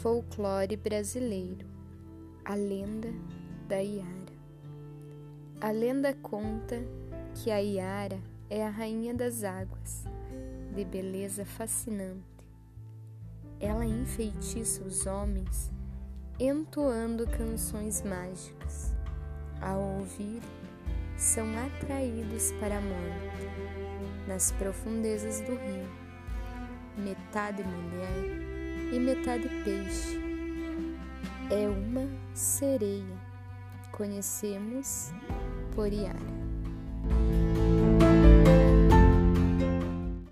Folclore brasileiro A lenda da Iara. A lenda conta que a Iara é a rainha das águas, de beleza fascinante. Ela enfeitiça os homens entoando canções mágicas. Ao ouvir, são atraídos para a morte nas profundezas do rio. Metade mulher e metade peixe. É uma sereia. Conhecemos por Iara.